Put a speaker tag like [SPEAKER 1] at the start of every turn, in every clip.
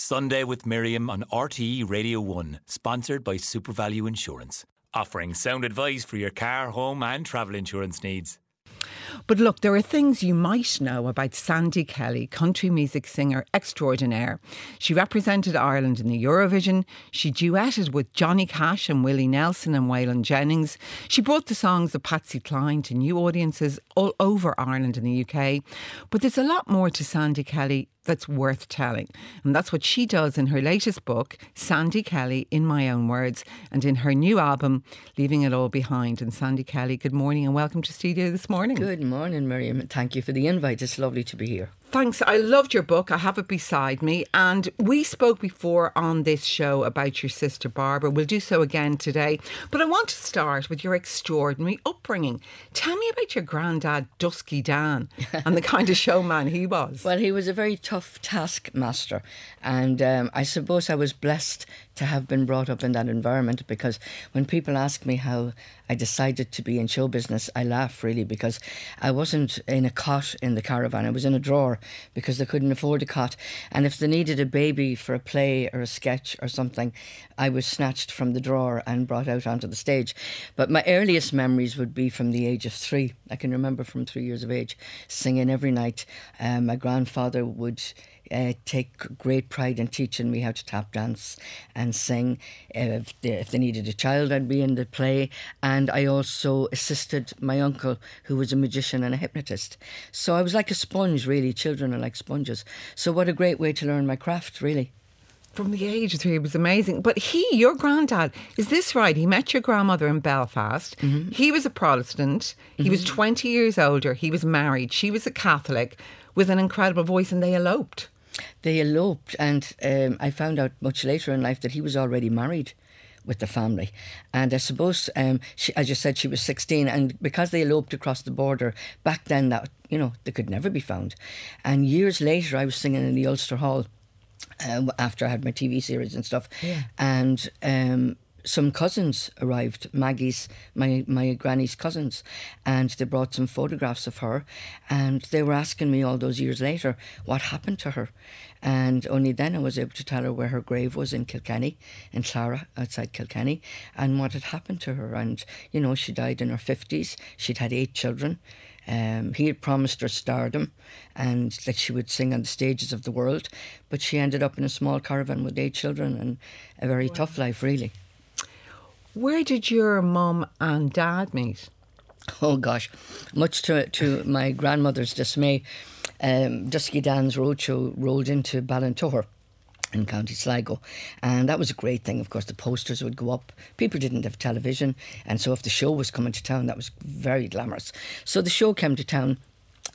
[SPEAKER 1] Sunday with Miriam on RTE Radio 1, sponsored by SuperValu Insurance, offering sound advice for your car, home, and travel insurance needs.
[SPEAKER 2] But look, there are things you might know about Sandy Kelly, country music singer extraordinaire. She represented Ireland in the Eurovision. She duetted with Johnny Cash and Willie Nelson and Waylon Jennings. She brought the songs of Patsy Cline to new audiences all over Ireland and the UK. But there's a lot more to Sandy Kelly that's worth telling. And that's what she does in her latest book, Sandy Kelly, in my own words, and in her new album, Leaving It All Behind. And Sandy Kelly, good morning and welcome to studio this morning.
[SPEAKER 3] Good morning, Miriam. Thank you for the invite. It's lovely to be here.
[SPEAKER 2] Thanks. I loved your book. I have it beside me. And we spoke before on this show about your sister Barbara. We'll do so again today. But I want to start with your extraordinary upbringing. Tell me about your granddad, Dusky Dan, and the kind of showman he was.
[SPEAKER 3] Well, he was a very tough taskmaster. And um, I suppose I was blessed to have been brought up in that environment because when people ask me how I decided to be in show business, I laugh really because I wasn't in a cot in the caravan. I was in a drawer because they couldn't afford a cot. And if they needed a baby for a play or a sketch or something, I was snatched from the drawer and brought out onto the stage. But my earliest memories would be from the age of three. I can remember from three years of age singing every night. Um, my grandfather would uh, take great pride in teaching me how to tap dance and sing. Uh, if, they, if they needed a child, I'd be in the play. And I also assisted my uncle, who was a magician and a hypnotist. So I was like a sponge, really. Children are like sponges. So, what a great way to learn my craft, really
[SPEAKER 2] from the age of three. It was amazing. But he, your granddad, is this right? He met your grandmother in Belfast. Mm-hmm. He was a Protestant. He mm-hmm. was 20 years older. He was married. She was a Catholic with an incredible voice, and they eloped.
[SPEAKER 3] They eloped, and um, I found out much later in life that he was already married with the family. And I suppose, um, she, as you said, she was 16, and because they eloped across the border, back then that, you know, they could never be found. And years later, I was singing in the Ulster Hall uh, after I had my TV series and stuff. Yeah. And um, some cousins arrived, Maggie's, my, my granny's cousins, and they brought some photographs of her. And they were asking me all those years later what happened to her. And only then I was able to tell her where her grave was in Kilkenny, in Clara, outside Kilkenny, and what had happened to her. And, you know, she died in her 50s. She'd had eight children. Um, he had promised her stardom and that she would sing on the stages of the world, but she ended up in a small caravan with eight children and a very wow. tough life, really.
[SPEAKER 2] Where did your mum and dad meet?
[SPEAKER 3] Oh gosh, much to to my grandmother's dismay, um, Dusky Dan's roadshow rolled into Ballintogher in County Sligo. And that was a great thing. Of course, the posters would go up. People didn't have television. And so if the show was coming to town, that was very glamorous. So the show came to town.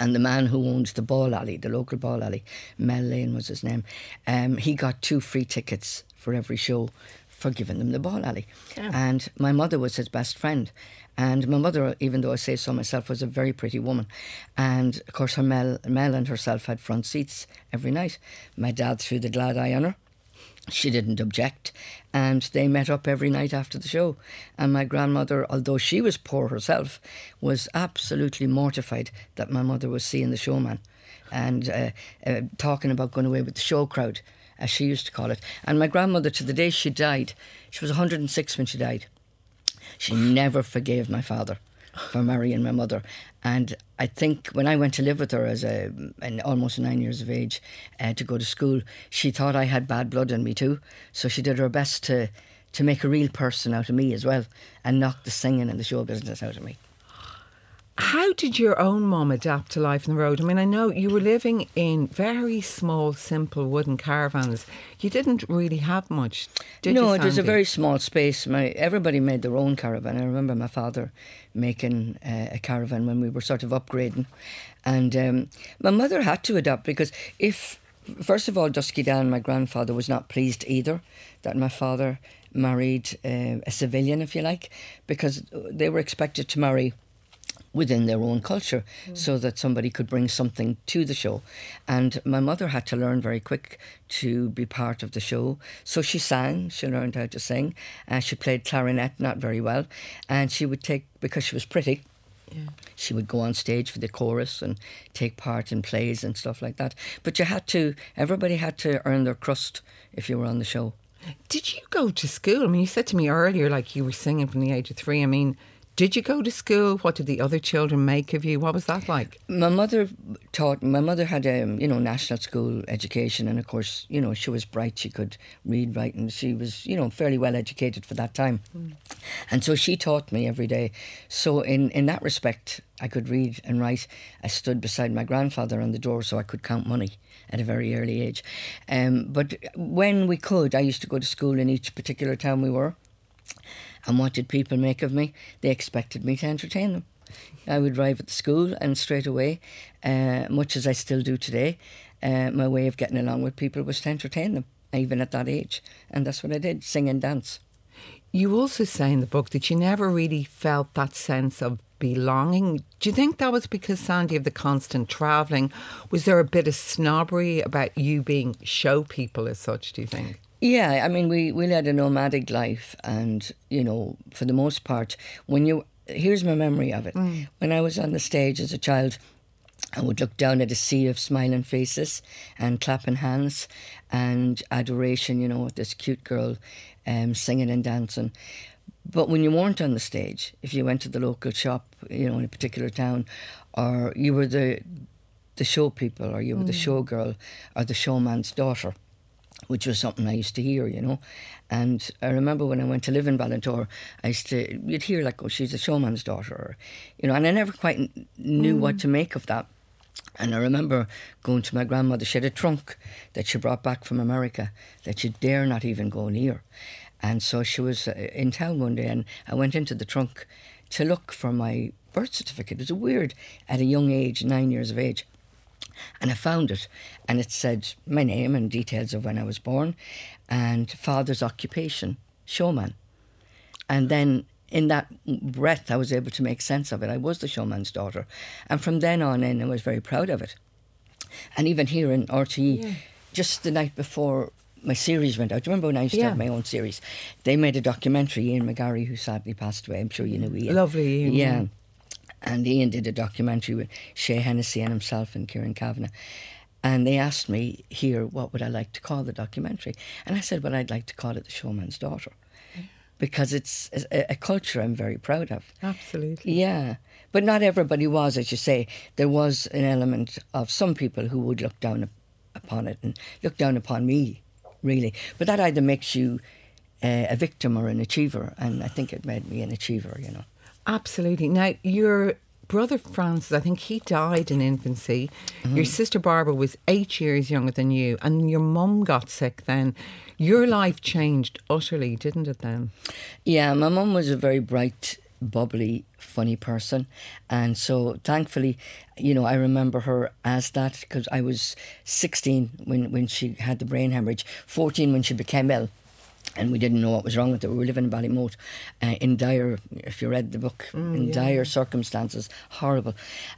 [SPEAKER 3] And the man who owned the ball alley, the local ball alley, Mel Lane was his name, um, he got two free tickets for every show for giving them the ball alley. Yeah. And my mother was his best friend. And my mother, even though I say so myself, was a very pretty woman. And of course, her Mel, Mel and herself had front seats every night. My dad threw the glad eye on her. She didn't object, and they met up every night after the show. And my grandmother, although she was poor herself, was absolutely mortified that my mother was seeing the showman and uh, uh, talking about going away with the show crowd as she used to call it. And my grandmother, to the day she died, she was 106 when she died. She never forgave my father for marrying my mother. And I think when I went to live with her as a an almost nine years of age uh, to go to school, she thought I had bad blood in me too. So she did her best to to make a real person out of me as well, and knock the singing and the show business out of me.
[SPEAKER 2] How did your own mum adapt to life on the road? I mean, I know you were living in very small, simple wooden caravans. You didn't really have much, did
[SPEAKER 3] no,
[SPEAKER 2] you?
[SPEAKER 3] it was a very small space. My everybody made their own caravan. I remember my father making uh, a caravan when we were sort of upgrading, and um, my mother had to adapt because if first of all, Dusky Dan, my grandfather, was not pleased either that my father married uh, a civilian, if you like, because they were expected to marry within their own culture mm. so that somebody could bring something to the show. And my mother had to learn very quick to be part of the show. So she sang, she learned how to sing, and she played clarinet not very well. And she would take, because she was pretty, She would go on stage for the chorus and take part in plays and stuff like that. But you had to, everybody had to earn their crust if you were on the show.
[SPEAKER 2] Did you go to school? I mean, you said to me earlier, like you were singing from the age of three. I mean, did you go to school? What did the other children make of you? What was that like?
[SPEAKER 3] My mother taught. My mother had a um, you know national school education, and of course you know she was bright. She could read, write, and she was you know fairly well educated for that time. Mm. And so she taught me every day. So in in that respect, I could read and write. I stood beside my grandfather on the door so I could count money at a very early age. Um, but when we could, I used to go to school in each particular town we were. And what did people make of me? They expected me to entertain them. I would arrive at the school and straight away, uh, much as I still do today, uh, my way of getting along with people was to entertain them, even at that age. And that's what I did sing and dance.
[SPEAKER 2] You also say in the book that you never really felt that sense of belonging. Do you think that was because, Sandy, of the constant travelling? Was there a bit of snobbery about you being show people as such, do you think?
[SPEAKER 3] Yeah, I mean, we, we led a nomadic life, and, you know, for the most part, when you. Here's my memory of it. Mm. When I was on the stage as a child, I would look down at a sea of smiling faces and clapping hands and adoration, you know, with this cute girl um, singing and dancing. But when you weren't on the stage, if you went to the local shop, you know, in a particular town, or you were the the show people, or you were mm. the showgirl, or the showman's daughter, which was something I used to hear, you know. And I remember when I went to live in Ballintogher, I used to, you'd hear like, oh, she's a showman's daughter, or, you know, and I never quite knew mm. what to make of that. And I remember going to my grandmother, she had a trunk that she brought back from America that you dare not even go near. And so she was uh, in town one day, and I went into the trunk to look for my birth certificate. It was weird at a young age, nine years of age. And I found it, and it said my name and details of when I was born, and father's occupation, showman. And then in that breath, I was able to make sense of it. I was the showman's daughter. And from then on in, I was very proud of it. And even here in RTE, yeah. just the night before my series went out, do you remember when I used to have my own series? They made a documentary, Ian McGarry, who sadly passed away. I'm sure you know Ian.
[SPEAKER 2] Lovely Ian.
[SPEAKER 3] Yeah. And Ian did a documentary with Shay Hennessy and himself and Kieran Kavanagh. And they asked me here, what would I like to call the documentary? And I said, well, I'd like to call it The Showman's Daughter. Because it's a, a culture I'm very proud of.
[SPEAKER 2] Absolutely.
[SPEAKER 3] Yeah. But not everybody was, as you say. There was an element of some people who would look down upon it and look down upon me, really. But that either makes you uh, a victim or an achiever. And I think it made me an achiever, you know.
[SPEAKER 2] Absolutely. Now, your brother Francis, I think he died in infancy. Mm-hmm. Your sister Barbara was eight years younger than you, and your mum got sick then. Your life changed utterly, didn't it then?
[SPEAKER 3] Yeah, my mum was a very bright, bubbly, funny person. And so thankfully, you know, I remember her as that because I was 16 when, when she had the brain hemorrhage, 14 when she became ill and we didn't know what was wrong with her. We were living in Ballymote uh, in dire, if you read the book, mm, in yeah. dire circumstances, horrible.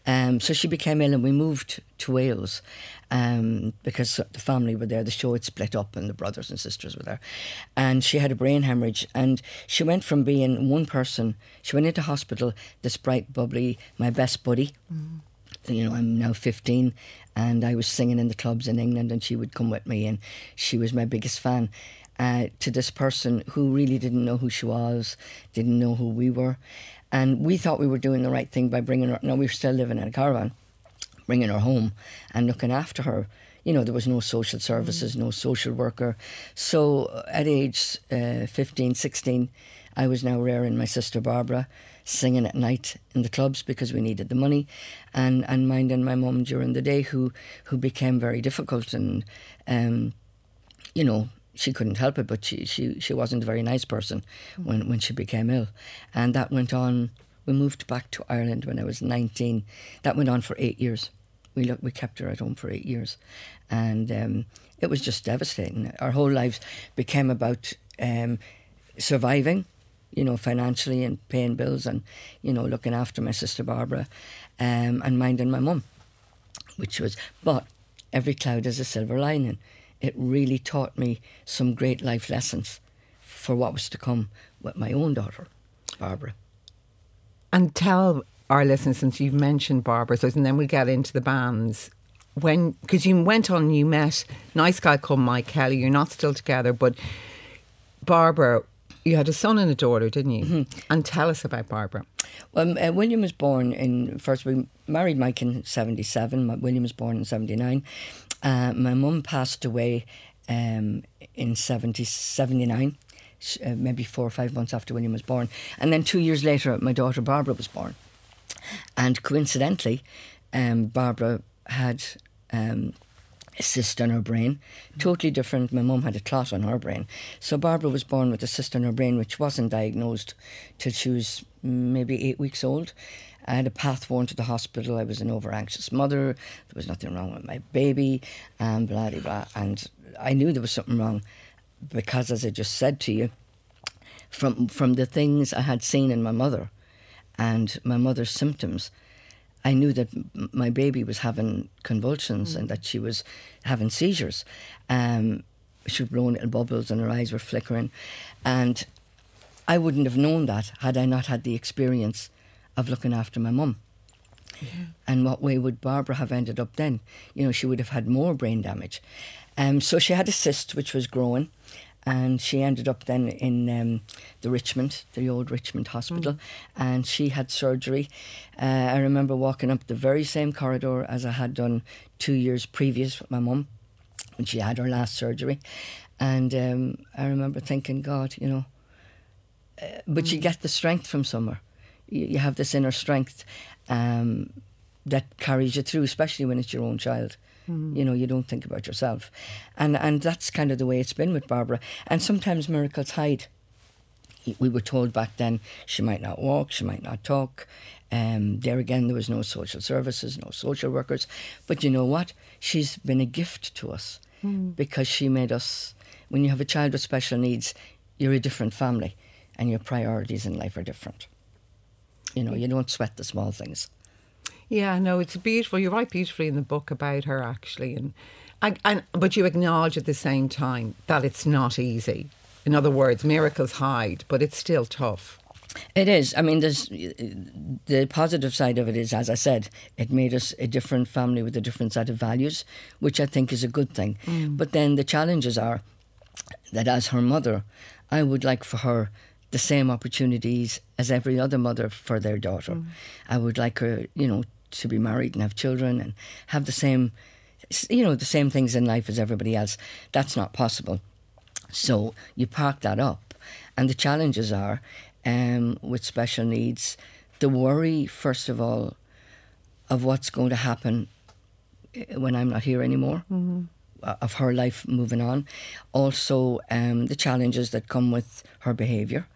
[SPEAKER 3] Um, so she became ill and we moved to Wales um, because the family were there. The show had split up and the brothers and sisters were there. And she had a brain hemorrhage and she went from being one person, she went into hospital, this bright, bubbly, my best buddy. Mm you know, I'm now 15 and I was singing in the clubs in England and she would come with me and she was my biggest fan uh, to this person who really didn't know who she was, didn't know who we were. And we thought we were doing the right thing by bringing her, no, we were still living in a caravan, bringing her home and looking after her. You know, there was no social services, mm. no social worker. So at age uh, 15, 16, I was now rearing my sister Barbara, singing at night in the clubs because we needed the money, and, and minding my mum during the day, who, who became very difficult and, um, you know, she couldn't help it, but she, she, she wasn't a very nice person when, when she became ill. And that went on. We moved back to Ireland when I was 19. That went on for eight years. We, look, we kept her at home for eight years. And um, it was just devastating. Our whole lives became about um, surviving, you know, financially and paying bills and, you know, looking after my sister Barbara um, and minding my mum, which was, but every cloud has a silver lining it really taught me some great life lessons for what was to come with my own daughter, Barbara.
[SPEAKER 2] And tell our listeners, since you've mentioned Barbara, so and then we'll get into the bands. When because you went on, you met nice guy called Mike Kelly. You're not still together, but Barbara, you had a son and a daughter, didn't you? Mm-hmm. And tell us about Barbara.
[SPEAKER 3] Well, uh, William was born in first. We married Mike in '77. William was born in '79. Uh, my mum passed away um, in 70, 79, uh, maybe four or five months after William was born. And then two years later, my daughter Barbara was born. And coincidentally, um, Barbara had um, a cyst on her brain, totally different. My mum had a clot on her brain. So Barbara was born with a cyst on her brain, which wasn't diagnosed till she was maybe eight weeks old. I had a path worn to the hospital. I was an over anxious mother. There was nothing wrong with my baby, and blah, blah, blah. And I knew there was something wrong because, as I just said to you, from, from the things I had seen in my mother and my mother's symptoms, I knew that my baby was having convulsions mm. and that she was having seizures. Um, she was blowing little bubbles and her eyes were flickering. And I wouldn't have known that had I not had the experience of looking after my mum. Yeah. And what way would Barbara have ended up then? You know, she would have had more brain damage. Um, so she had a cyst which was growing, and she ended up then in um, the Richmond, the old Richmond Hospital, mm. and she had surgery. Uh, I remember walking up the very same corridor as I had done two years previous with my mum when she had her last surgery, and um, I remember thinking, God, you know, uh, but mm. you get the strength from somewhere. You, you have this inner strength um, that carries you through, especially when it's your own child. Mm. You know, you don't think about yourself. And and that's kind of the way it's been with Barbara. And sometimes miracles hide. We were told back then she might not walk, she might not talk. Um, there again, there was no social services, no social workers. But you know what? She's been a gift to us mm. because she made us. When you have a child with special needs, you're a different family, and your priorities in life are different. You know, you don't sweat the small things.
[SPEAKER 2] Yeah, no, it's beautiful. You write beautifully in the book about her, actually, and, and, but you acknowledge at the same time that it's not easy. In other words, miracles hide, but it's still tough.
[SPEAKER 3] It is. I mean, there's the positive side of it is, as I said, it made us a different family with a different set of values, which I think is a good thing. Mm. But then the challenges are that as her mother, I would like for her the same opportunities as every other mother for their daughter. Mm. I would like her, you know, to be married and have children and have the same, you know, the same things in life as everybody else. That's not possible. So you park that up. And the challenges are um, with special needs the worry, first of all, of what's going to happen eh, when I'm not here anymore. Mm-hmm. Of her life moving on. Also, um, the challenges that come with her behaviour.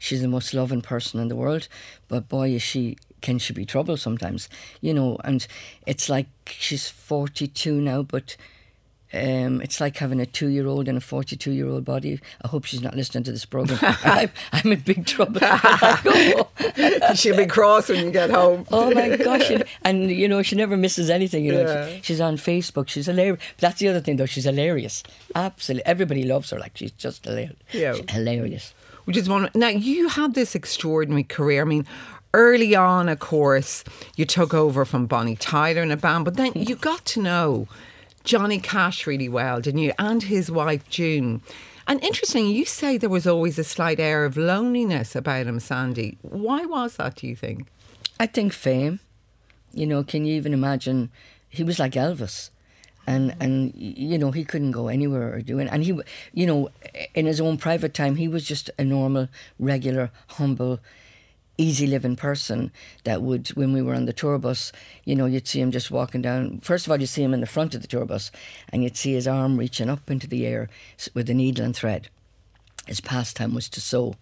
[SPEAKER 3] She's the most loving person in the world, but boy, is she can she be trouble sometimes, you know. And it's like she's 42 now, but um, it's like having a two year old in a 42 year old body. I hope she's not listening to this program. I'm, I'm, in big trouble.
[SPEAKER 2] She'll be cross when you get home.
[SPEAKER 3] oh my gosh. And, you know, she never misses anything. You know, yeah. she, she's on Facebook. She's hilarious. That's the other thing, though. She's hilarious. Absolutely. Everybody loves her. Like, she's just hilarious. Yeah. She's hilarious.
[SPEAKER 2] Which is one. Now, you had this extraordinary career. I mean, early on, of course, you took over from Bonnie Tyler in a band, but then you got to know Johnny Cash really well, didn't you? And his wife, June. And interesting, you say there was always a slight air of loneliness about him, Sandy. Why was that, do you think?
[SPEAKER 3] I think fame. You know, can you even imagine? He was like Elvis. And, and you know he couldn't go anywhere or do it and he you know in his own private time he was just a normal regular humble easy living person that would, when we were on the tour bus, you know, you'd see him just walking down. First of all, you'd see him in the front of the tour bus, and you'd see his arm reaching up into the air with a needle and thread. His pastime was to sew,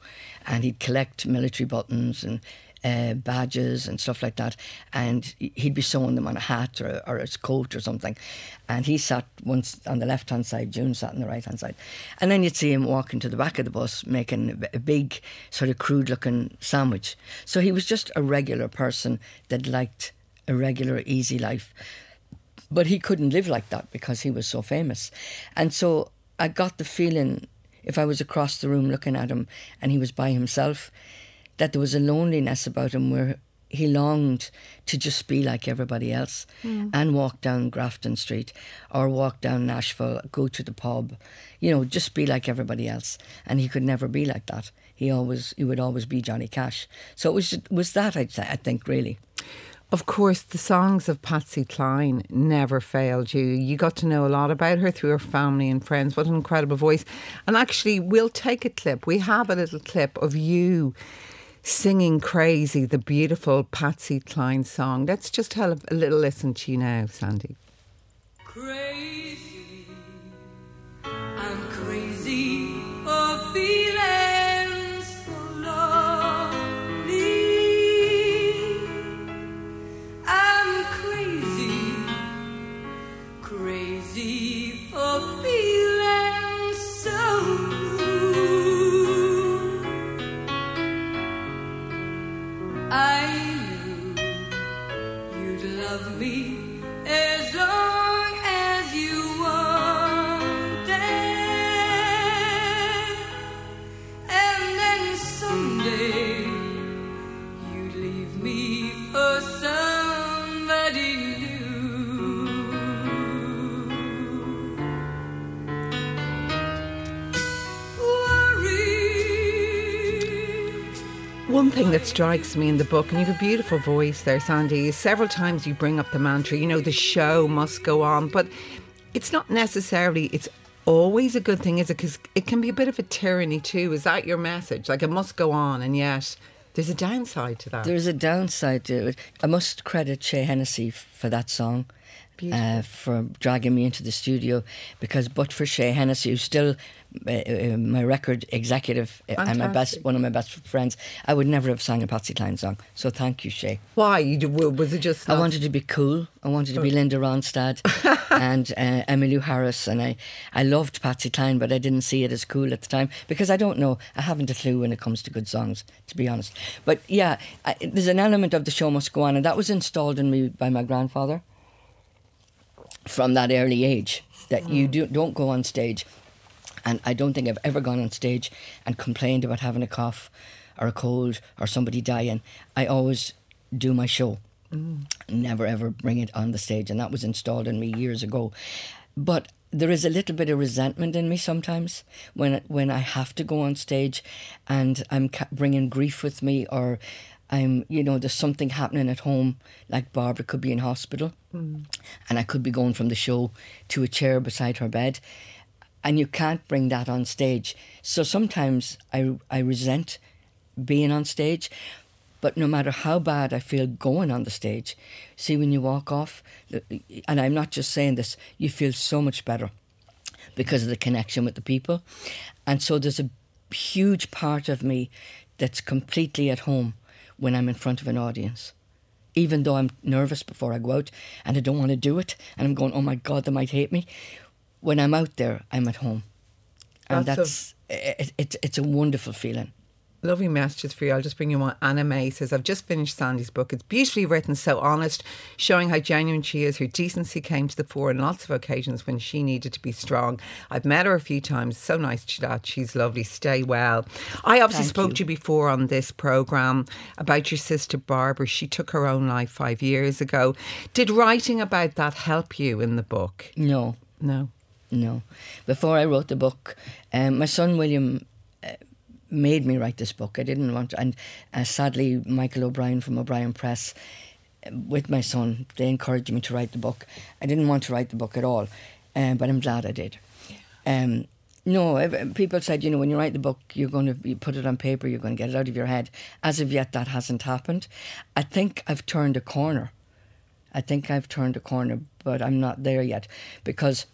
[SPEAKER 3] and he'd collect military buttons and uh, badges and stuff like that. And he'd be sewing them on a hat or, or his coat or something. And he sat once on the left hand side, June sat on the right hand side. And then you'd see him walking to the back of the bus making a big, sort of crude looking sandwich. So he was just a regular person that liked a regular, easy life. But he couldn't live like that because he was so famous. And so I got the feeling if I was across the room looking at him and he was by himself, that there was a loneliness about him where he longed to just be like everybody else hmm. and walk down Grafton Street or walk down Nashville, go to the pub, you know, just be like everybody else. And he could never be like that. He always, he would always be Johnny Cash. So it was, was that, I'd say, I think, really.
[SPEAKER 2] Of course, the songs of Patsy Cline never failed you. You got to know a lot about her through her family and friends. What an incredible voice. And actually, we'll take a clip. We have a little clip of you singing Crazy, the beautiful Patsy Cline song. Let's just have a little listen to you now, Sandy.
[SPEAKER 4] Crazy,
[SPEAKER 2] thing that strikes me in the book, and you have a beautiful voice there, Sandy, several times you bring up the mantra, you know, the show must go on, but it's not necessarily, it's always a good thing, is it? Because it can be a bit of a tyranny too. Is that your message? Like it must go on, and yet there's a downside to that.
[SPEAKER 3] There's a downside to it. I must credit Shay Hennessy for that song. Uh, for dragging me into the studio because but for Shay Hennessy who's still uh, uh, my record executive uh, and my best one of my best friends I would never have sang a Patsy Cline song so thank you Shay
[SPEAKER 2] Why? Was it just
[SPEAKER 3] I wanted to be cool. I wanted to be Linda Ronstadt and uh, Emmylou Harris, and I, I loved Patsy Cline, but I didn't see it as cool at the time because I don't know. I haven't a clue when it comes to good songs, to be honest. But yeah, I, there's an element of the show must go on, and that was installed in me by my grandfather from that early age that you hmm. do, don't go on stage. And I don't think I've ever gone on stage and complained about having a cough or a cold or somebody dying. I always do my show. Hmm. Never ever bring it on the stage. And that was installed in me years ago. But there is a little bit of resentment in me sometimes when when I have to go on stage and I'm ca- bringing grief with me or I'm you know there's something happening at home like Barbara could be in hospital. Hmm. And I could be going from the show to a chair beside her bed. And you can't bring that on stage. So sometimes I I resent being on stage. But no matter how bad I feel going on the stage, see when you walk off, and I'm not just saying this, you feel so much better because of the connection with the people. And so there's a huge part of me that's completely at home when I'm in front of an audience. Even though I'm nervous before I go out and I don't want to do it, and I'm going, oh my God, they might hate me. When I'm out there, I'm at home. And
[SPEAKER 2] That's
[SPEAKER 3] that's,
[SPEAKER 2] a-
[SPEAKER 3] it, it, it's a wonderful feeling.
[SPEAKER 2] Lovely messages for you. I'll just bring you one. Anna May says, I've just finished Sandy's book. It's beautifully written, so honest, showing how genuine she is. Her decency came to the fore on lots of occasions when she needed to be strong. I've met her a few times. So nice to chat. She's lovely. Stay well. I obviously
[SPEAKER 3] Thank
[SPEAKER 2] spoke
[SPEAKER 3] you.
[SPEAKER 2] to you before on this programme about your sister Barbara. She took her own life five years ago. Did writing about that help you in the book?
[SPEAKER 3] No,
[SPEAKER 2] No.
[SPEAKER 3] No. Before I wrote the book, um, my son William made me write this book. I didn't want to, and uh, sadly, Michael O'Brien from O'Brien Press, uh, with my son, they encouraged me to write the book. I didn't want to write the book at all, um, but I'm glad I did. Um, no, people said, you know, when you write the book, you're going to you put it on paper, you're going to get it out of your head. As of yet, that hasn't happened. I think I've turned a corner. I think I've turned a corner, but I'm not there yet because,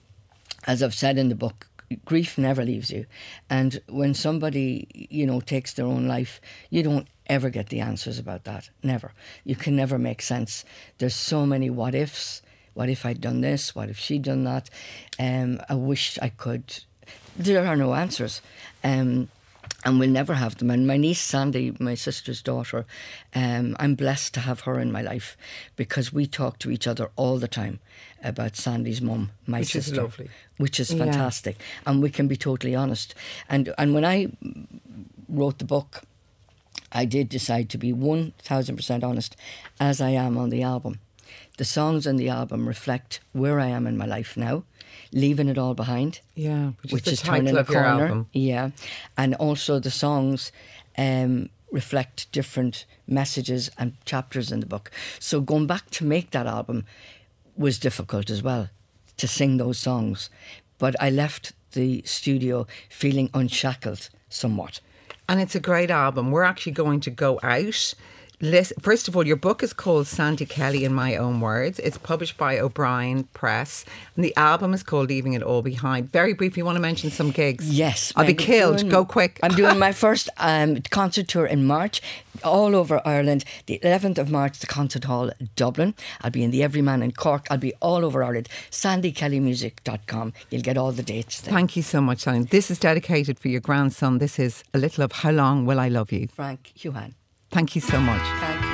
[SPEAKER 3] as I've said in the book, grief never leaves you. And when somebody, you know, takes their own life, you don't ever get the answers about that. Never. You can never make sense. There's so many what ifs. What if I'd done this? What if she'd done that? Um, I wish I could. There are no answers. Um, and we'll never have them. And my niece Sandy, my sister's daughter, um, I'm blessed to have her in my life because we talk to each other all the time about Sandy's mum, my
[SPEAKER 2] Which is
[SPEAKER 3] sister,
[SPEAKER 2] lovely.
[SPEAKER 3] which is
[SPEAKER 2] Yeah.
[SPEAKER 3] fantastic, and we can be totally honest. And and when I wrote the book, I did decide to be 1000% honest, as I am on the album. The songs on the album reflect where I am in my life now, leaving it all behind.
[SPEAKER 2] Yeah, which, is, the
[SPEAKER 3] turning
[SPEAKER 2] title
[SPEAKER 3] a corner.
[SPEAKER 2] album.
[SPEAKER 3] Yeah, and also the songs um, reflect different messages and chapters in the book. So going back to make that album was difficult as well to sing those songs, but I left the studio feeling unshackled somewhat.
[SPEAKER 2] And it's a great album. We're actually going to go out. Listen, first of all, your book is called Sandy Kelly in My Own Words. It's published by O'Brien Press. And the album is called Leaving It All Behind. Very briefly, you want to mention some gigs?
[SPEAKER 3] Yes,
[SPEAKER 2] I'll be killed.
[SPEAKER 3] doing-
[SPEAKER 2] Go quick.
[SPEAKER 3] I'm doing my first um, concert tour in March, all over Ireland. The 11th of March, the Concert Hall, Dublin. I'll be in the Everyman in Cork. I'll be all over Ireland. SandyKellyMusic.com. You'll get all the dates there.
[SPEAKER 2] Thank you so much, Sally. This is dedicated for your grandson. This is a little of How Long Will I Love You?
[SPEAKER 3] Frank Huhan.
[SPEAKER 2] Thank you so much.